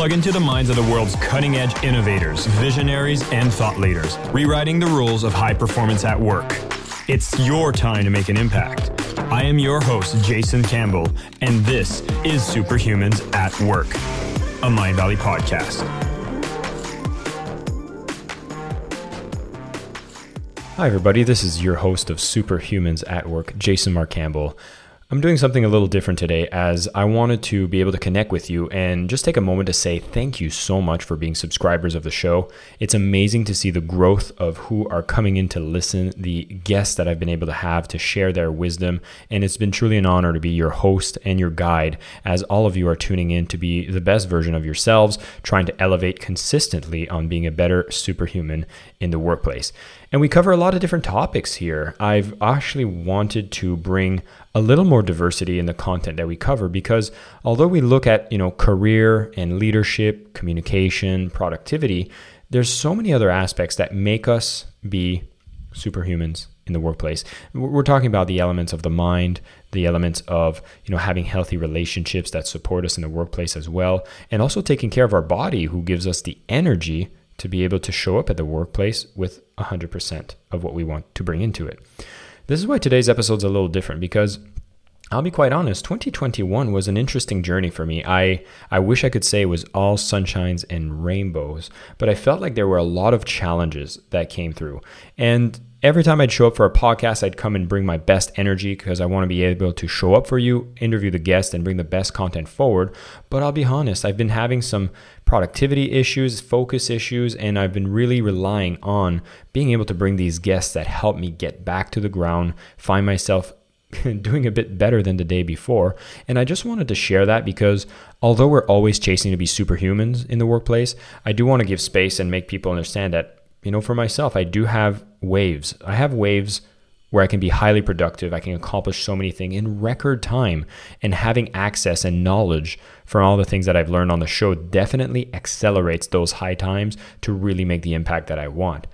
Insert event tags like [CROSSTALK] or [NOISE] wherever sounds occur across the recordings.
Plug into the minds of the world's cutting edge innovators, visionaries, and thought leaders, rewriting the rules of high performance at work. It's your time to make an impact. I am your host, Jason Campbell, and this is Superhumans at Work, a Mindvalley podcast. Hi, everybody. This is your host of Superhumans at Work, Jason Mark Campbell. I'm doing something a little different today as I wanted to be able to connect with you and just take a moment to say thank you so much for being subscribers of the show. It's amazing to see the growth of who are coming in to listen, the guests that I've been able to have to share their wisdom. And it's been truly an honor to be your host and your guide as all of you are tuning in to be the best version of yourselves, trying to elevate consistently on being a better superhuman in the workplace. And we cover a lot of different topics here. I've actually wanted to bring a little more diversity in the content that we cover because although we look at, you know, career and leadership, communication, productivity, there's so many other aspects that make us be superhumans in the workplace. We're talking about the elements of the mind, the elements of, you know, having healthy relationships that support us in the workplace as well, and also taking care of our body who gives us the energy to be able to show up at the workplace with 100% of what we want to bring into it. This is why today's episode is a little different because I'll be quite honest, 2021 was an interesting journey for me. I, I wish I could say it was all sunshines and rainbows, but I felt like there were a lot of challenges that came through. And every time I'd show up for a podcast, I'd come and bring my best energy because I want to be able to show up for you, interview the guest, and bring the best content forward. But I'll be honest, I've been having some productivity issues, focus issues, and I've been really relying on being able to bring these guests that help me get back to the ground, find myself [LAUGHS] doing a bit better than the day before. And I just wanted to share that because although we're always chasing to be superhumans in the workplace, I do want to give space and make people understand that you know, for myself, I do have waves. I have waves where I can be highly productive. I can accomplish so many things in record time. And having access and knowledge from all the things that I've learned on the show definitely accelerates those high times to really make the impact that I want.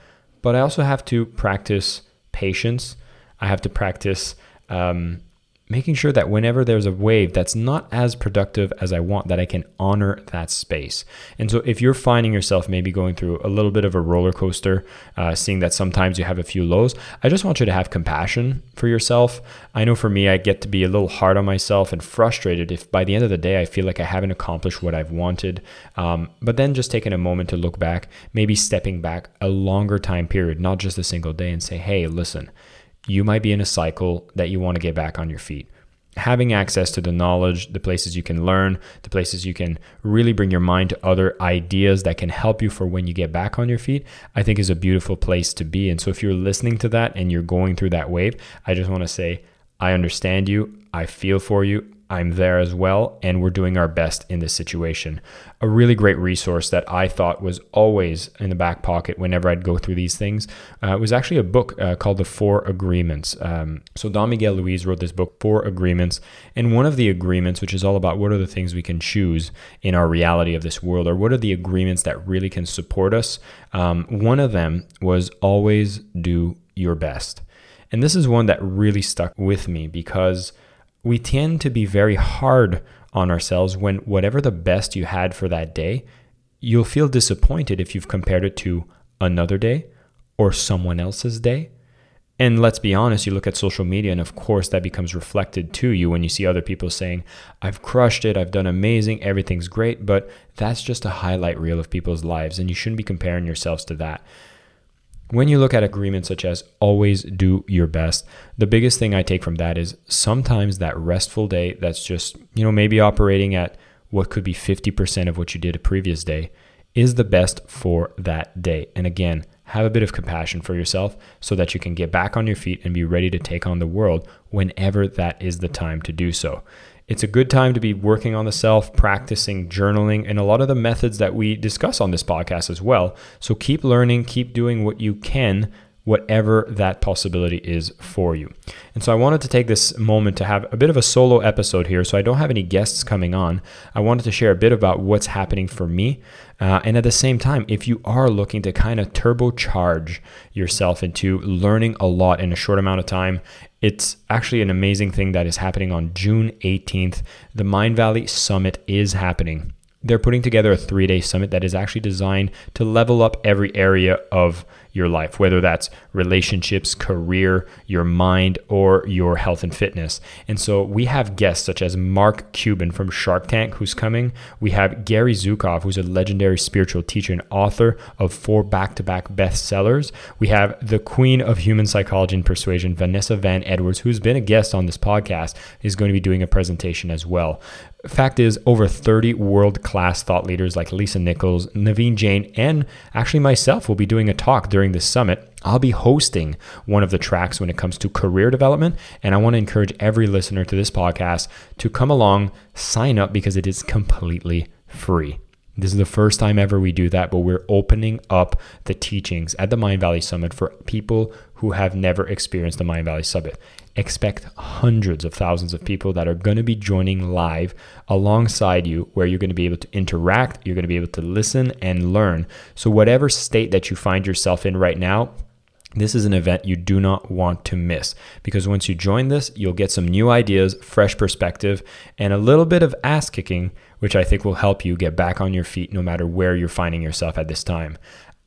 But I also have to practice patience. I have to practice um, making sure that whenever there's a wave that's not as productive as I want, that I can honor that space. And so if you're finding yourself maybe going through a little bit of a roller coaster, uh, seeing that sometimes you have a few lows, I just want you to have compassion for yourself. I know for me, I get to be a little hard on myself and frustrated if by the end of the day I feel like I haven't accomplished what I've wanted. Um, but then just taking a moment to look back, maybe stepping back a longer time period, not just a single day, and say, hey, listen, you might be in a cycle that you want to get back on your feet. Having access to the knowledge, the places you can learn, the places you can really bring your mind to other ideas that can help you for when you get back on your feet, I think is a beautiful place to be. And so if you're listening to that and you're going through that wave, I just want to say, I understand you. I feel for you. I'm there as well, and we're doing our best in this situation. A really great resource that I thought was always in the back pocket whenever I'd go through these things uh, was actually a book uh, called The Four Agreements. Um, so, Don Miguel Ruiz wrote this book, Four Agreements, and one of the agreements, which is all about what are the things we can choose in our reality of this world, or what are the agreements that really can support us, um, one of them was always do your best. And this is one that really stuck with me because we tend to be very hard on ourselves when whatever the best you had for that day, you'll feel disappointed if you've compared it to another day or someone else's day. And let's be honest, you look at social media, and of course, that becomes reflected to you when you see other people saying, I've crushed it, I've done amazing, everything's great. But that's just a highlight reel of people's lives, and you shouldn't be comparing yourselves to that. When you look at agreements such as always do your best, the biggest thing I take from that is sometimes that restful day that's just, you know, maybe operating at what could be 50% of what you did a previous day is the best for that day. And again, have a bit of compassion for yourself so that you can get back on your feet and be ready to take on the world whenever that is the time to do so. It's a good time to be working on the self, practicing journaling, and a lot of the methods that we discuss on this podcast as well. So keep learning, keep doing what you can whatever that possibility is for you. And so I wanted to take this moment to have a bit of a solo episode here. So I don't have any guests coming on. I wanted to share a bit about what's happening for me. Uh, and at the same time, if you are looking to kind of turbocharge yourself into learning a lot in a short amount of time, it's actually an amazing thing that is happening on June 18th. The Mindvalley Summit is happening they're putting together a three day summit that is actually designed to level up every area of your life, whether that's relationships, career, your mind, or your health and fitness. And so we have guests such as Mark Cuban from Shark Tank, who's coming. We have Gary Zukav, who's a legendary spiritual teacher and author of four back to back bestsellers. We have the queen of human psychology and persuasion, Vanessa Van Edwards, who's been a guest on this podcast, is going to be doing a presentation as well. Fact is, over 30 world class thought leaders like Lisa Nichols, Naveen Jain, and actually myself will be doing a talk during this summit. I'll be hosting one of the tracks when it comes to career development. And I want to encourage every listener to this podcast to come along, sign up because it is completely free. This is the first time ever we do that, but we're opening up the teachings at the Mindvalley Summit for people who have never experienced the Mindvalley Summit expect hundreds of thousands of people that are going to be joining live alongside you, where you're going to be able to interact, you're going to be able to listen and learn. So, whatever state that you find yourself in right now, this is an event you do not want to miss because once you join this, you'll get some new ideas, fresh perspective, and a little bit of ass kicking, which I think will help you get back on your feet no matter where you're finding yourself at this time.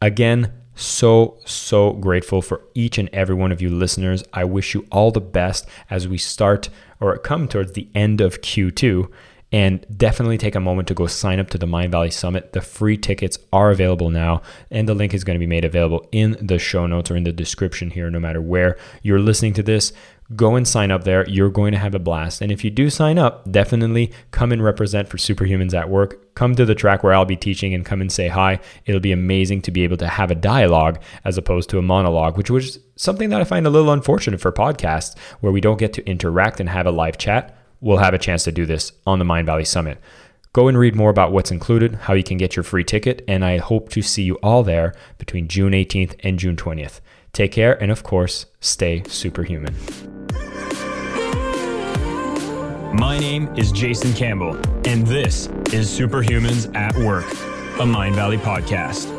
Again, so, so grateful for each and every one of you listeners. I wish you all the best as we start or come towards the end of Q2. And definitely take a moment to go sign up to the Mindvalley Summit. The free tickets are available now, and the link is going to be made available in the show notes or in the description here, no matter where you're listening to this. Go and sign up there. You're going to have a blast. And if you do sign up, definitely come and represent for Superhumans at Work. Come to the track where I'll be teaching and come and say hi. It'll be amazing to be able to have a dialogue as opposed to a monologue, which was something that I find a little unfortunate for podcasts where we don't get to interact and have a live chat. We'll have a chance to do this on the Mindvalley Summit. Go and read more about what's included, how you can get your free ticket, and I hope to see you all there between June 18th and June 20th. Take care, and of course, stay superhuman. My name is Jason Campbell, and this is Superhumans at Work, a Mindvalley podcast.